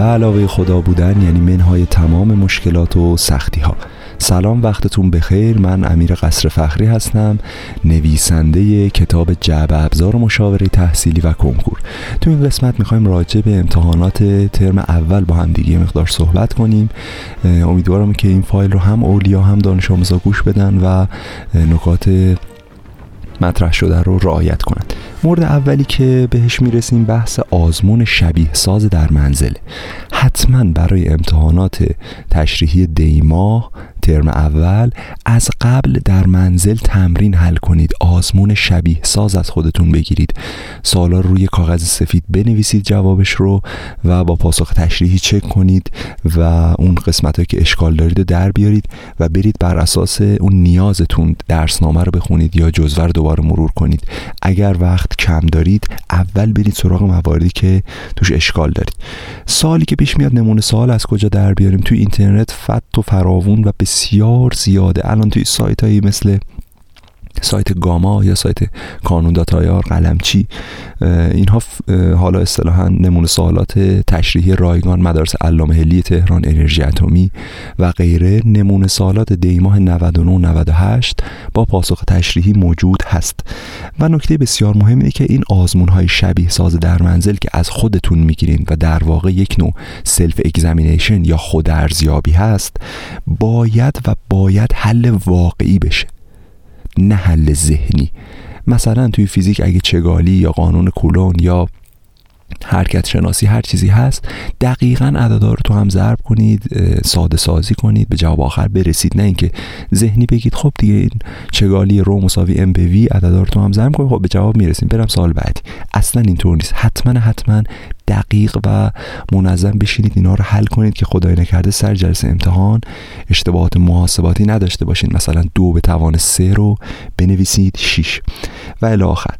علاوه خدا بودن یعنی منهای تمام مشکلات و سختی ها سلام وقتتون بخیر. من امیر قصر فخری هستم نویسنده کتاب جعب ابزار مشاوره تحصیلی و کنکور. تو این قسمت می‌خوایم راجع به امتحانات ترم اول با هم دیگه مقدار صحبت کنیم. امیدوارم که این فایل رو هم اولیا هم دانش آموزا گوش بدن و نکات مطرح شده رو رعایت کنند مورد اولی که بهش می‌رسیم بحث آزمون شبیه ساز در منزل. حتما برای امتحانات تشریحی دیماه ترم اول از قبل در منزل تمرین حل کنید. آزمون شبیه ساز از خودتون بگیرید. سوالا روی کاغذ سفید بنویسید جوابش رو و با پاسخ تشریحی چک کنید و اون قسمت که اشکال دارید رو در بیارید و برید بر اساس اون نیازتون درسنامه رو بخونید یا جزوه رو دوباره مرور کنید. اگر وقت کم دارید اول برید سراغ مواردی که توش اشکال دارید. سالی که پیش میاد نمونه سوال از کجا در بیاریم؟ توی اینترنت فت و فراوون و بسیار زیاده. الان توی سایت هایی مثل سایت گاما یا سایت کانون داتایار قلمچی اینها حالا اصطلاحا نمونه سوالات تشریحی رایگان مدارس علامه هلی تهران انرژی اتمی و غیره. نمونه سوالات دیماه 99 98 با پاسخ تشریحی موجود هست. و نکته بسیار مهمی که این آزمون های شبیه ساز در منزل که از خودتون می‌گیرین و در واقع یک نوع self examination یا خود ارزیابی هست باید و باید حل واقعی بشه. نه حل ذهنی. مثلا توی فیزیک اگه چگالی یا قانون کولون یا حرکت شناسی هر چیزی هست دقیقا عددا رو تو هم ضرب کنید ساده سازی کنید به جواب آخر برسید. نه اینکه ذهنی بگید خب دیگه این چگالی رو مساوی ام به وی عددا رو تو هم ضرب کنید. خب به جواب می‌رسیم. برم سال بعدی. اصلا اینطور نیست. حتما حتما دقیق و منظم بشینید اینا رو حل کنید که خدای نکرده سر جلسه امتحان اشتباهات محاسباتی نداشته باشین. مثلا دو به توان سه رو بنویسید 6 و الی آخر.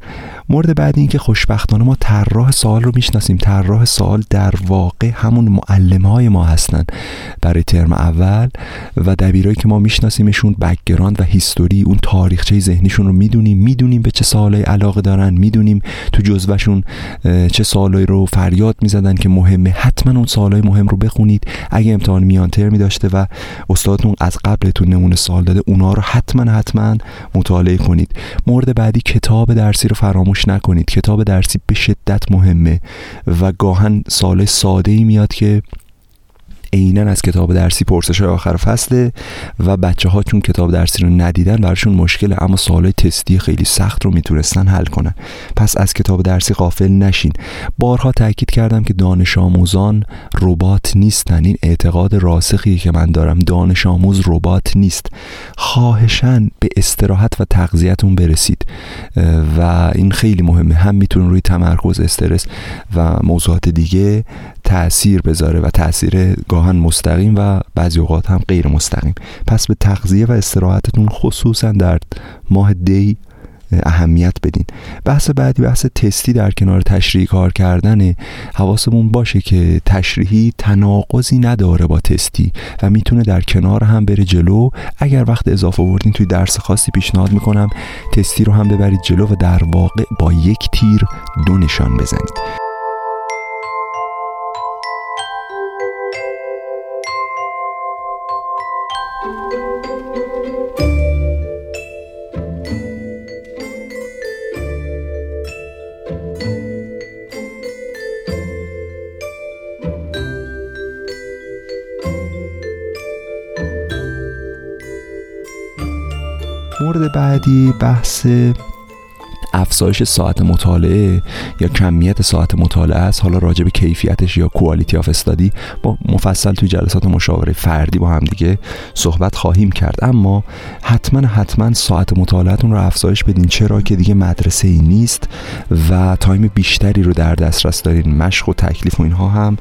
مورد بعدی این که خوشبختانه ما طراح سوال رو می‌شناسیم. طراح سوال در واقع همون معلم های ما هستن برای ترم اول و دبیرایی که ما میشناسیمشون background و history اون تاریخچه ذهنیشون رو می‌دونیم. می‌دونیم به چه سوالای علاقه دارن. می‌دونیم تو جزوهشون چه سوالایی رو فریاد می‌زدن که مهمه. حتما اون سوالای مهم رو بخونید. اگه امتحان میان ترمی داشته و استادتون از قبلتون نمونه سوال داده اونا رو حتما حتما مطالعه کنید. مورد بعدی کتاب درسی رو فراموش نکنید. کتاب درسی به شدت مهمه و گاهن سال ساده ای میاد که عینا از کتاب درسی پرسش های آخر فصله و بچه ها چون کتاب درسی رو ندیدن براشون مشکله اما سوال تستی خیلی سخت رو می‌تونستن حل کنن. پس از کتاب درسی غافل نشین. بارها تاکید کردم که دانش آموزان ربات نیستن. این اعتقاد راسخی که من دارم. دانش آموز ربات نیست. خواهشن به استراحت و تغذیتون برسید. و این خیلی مهمه. هم می‌تونه روی تمرکز استرس و موضوعات دیگه تاثیر بذاره و تاثیر گاهن مستقیم و بعضی اوقات هم غیر مستقیم. پس به تغذیه و استراحتتون خصوصا در ماه دی اهمیت بدین. بحث بعدی بحث تستی در کنار تشریحی کار کردنه حواسمون باشه که تشریحی تناقضی نداره با تستی و می‌تونه در کنار هم بره جلو. اگر وقت اضافه آوردین توی درس خاصی پیشنهاد می‌کنم. تستی رو هم ببرید جلو و در واقع با یک تیر دو نشان بزنید. مورد بعدی بحث افزایش ساعت مطالعه یا کمیت ساعت مطالعه است. حالا راجع به کیفیتش یا quality of study ما مفصل توی جلسات مشاوره فردی با هم دیگه صحبت خواهیم کرد. اما حتما حتما ساعت مطالعهتون رو افزایش بدین. چرا که دیگه مدرسه ای نیست و time بیشتری رو در دسترس دارین. مشق و تکلیف و اینها هم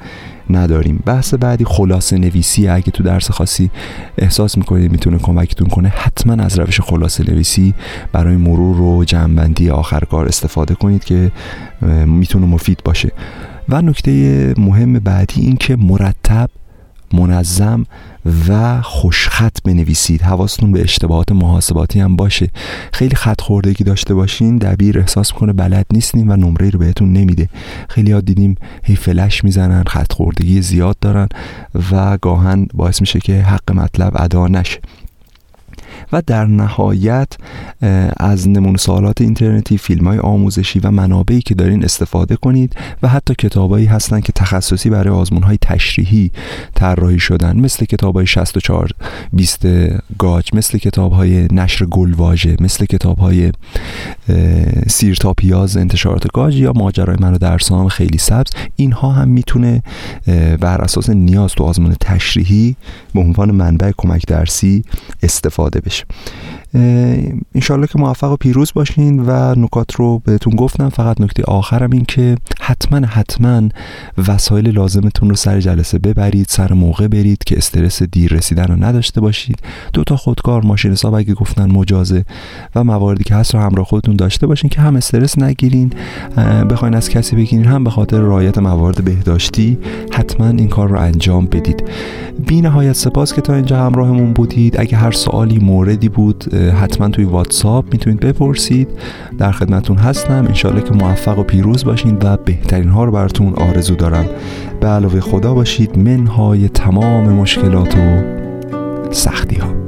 نداریم. بحث بعدی خلاصه نویسی اگه تو درس خاصی احساس می‌کنید می‌تونه کمکتون کنه. حتما از روش خلاصه نویسی برای مرور و جنبندی آخر کار استفاده کنید که می‌تونه مفید باشه. و نکته مهم بعدی این که مرتب منظم و خوشخط بنویسید. حواستون به اشتباهات محاسباتی هم باشه. خیلی خط خوردگی داشته باشین دبیر احساس کنه بلد نیستین و نمره رو بهتون نمیده. خیلی ها دیدیم هی فلش می‌زنن خط خوردگی زیاد دارن و گاهن باعث میشه که حق مطلب ادا نشه. و در نهایت از نمونه سوالات اینترنتی فیلم های آموزشی و منابعی که دارین استفاده کنید و حتی کتابایی هستن که تخصصی برای آزمون های تشریحی طراحی شدن. مثل کتاب های 64 20 گاج مثل کتاب های نشر گلواژه مثل کتاب های سیر تا پیاز انتشارات گاج یا ماجرای من و درسام خیلی سبز اینها هم می‌تونه بر اساس نیاز تو آزمون تشریحی به عنوان منبع کمک درسی استفاده بشه. انشالله که موفق و پیروز باشین و نکات رو بهتون گفتم. فقط نکته آخرم این که حتما حتما وسایل لازمتون رو سر جلسه ببرید سر موقع برید که استرس دیر رسیدن رو نداشته باشید. دو تا خودکار ماشین حساب اگه گفتن مجازه و مواردی که هست رو همراه خودتون داشته باشین که هم استرس نگیرین بخواین از کسی بگیرین هم به خاطر رعایت موارد بهداشتی حتما این کار رو انجام بدید. بی نهایت سپاس که تا اینجا همراهمون بودید. اگه هر سوالی موردی بود حتما توی واتساپ می‌تونید بپرسید. در خدمتون هستم. انشالله که موفق و پیروز باشین و بهترین ها رو براتون آرزو دارم. به علاوه خدا باشید منهای تمام مشکلات و سختی ها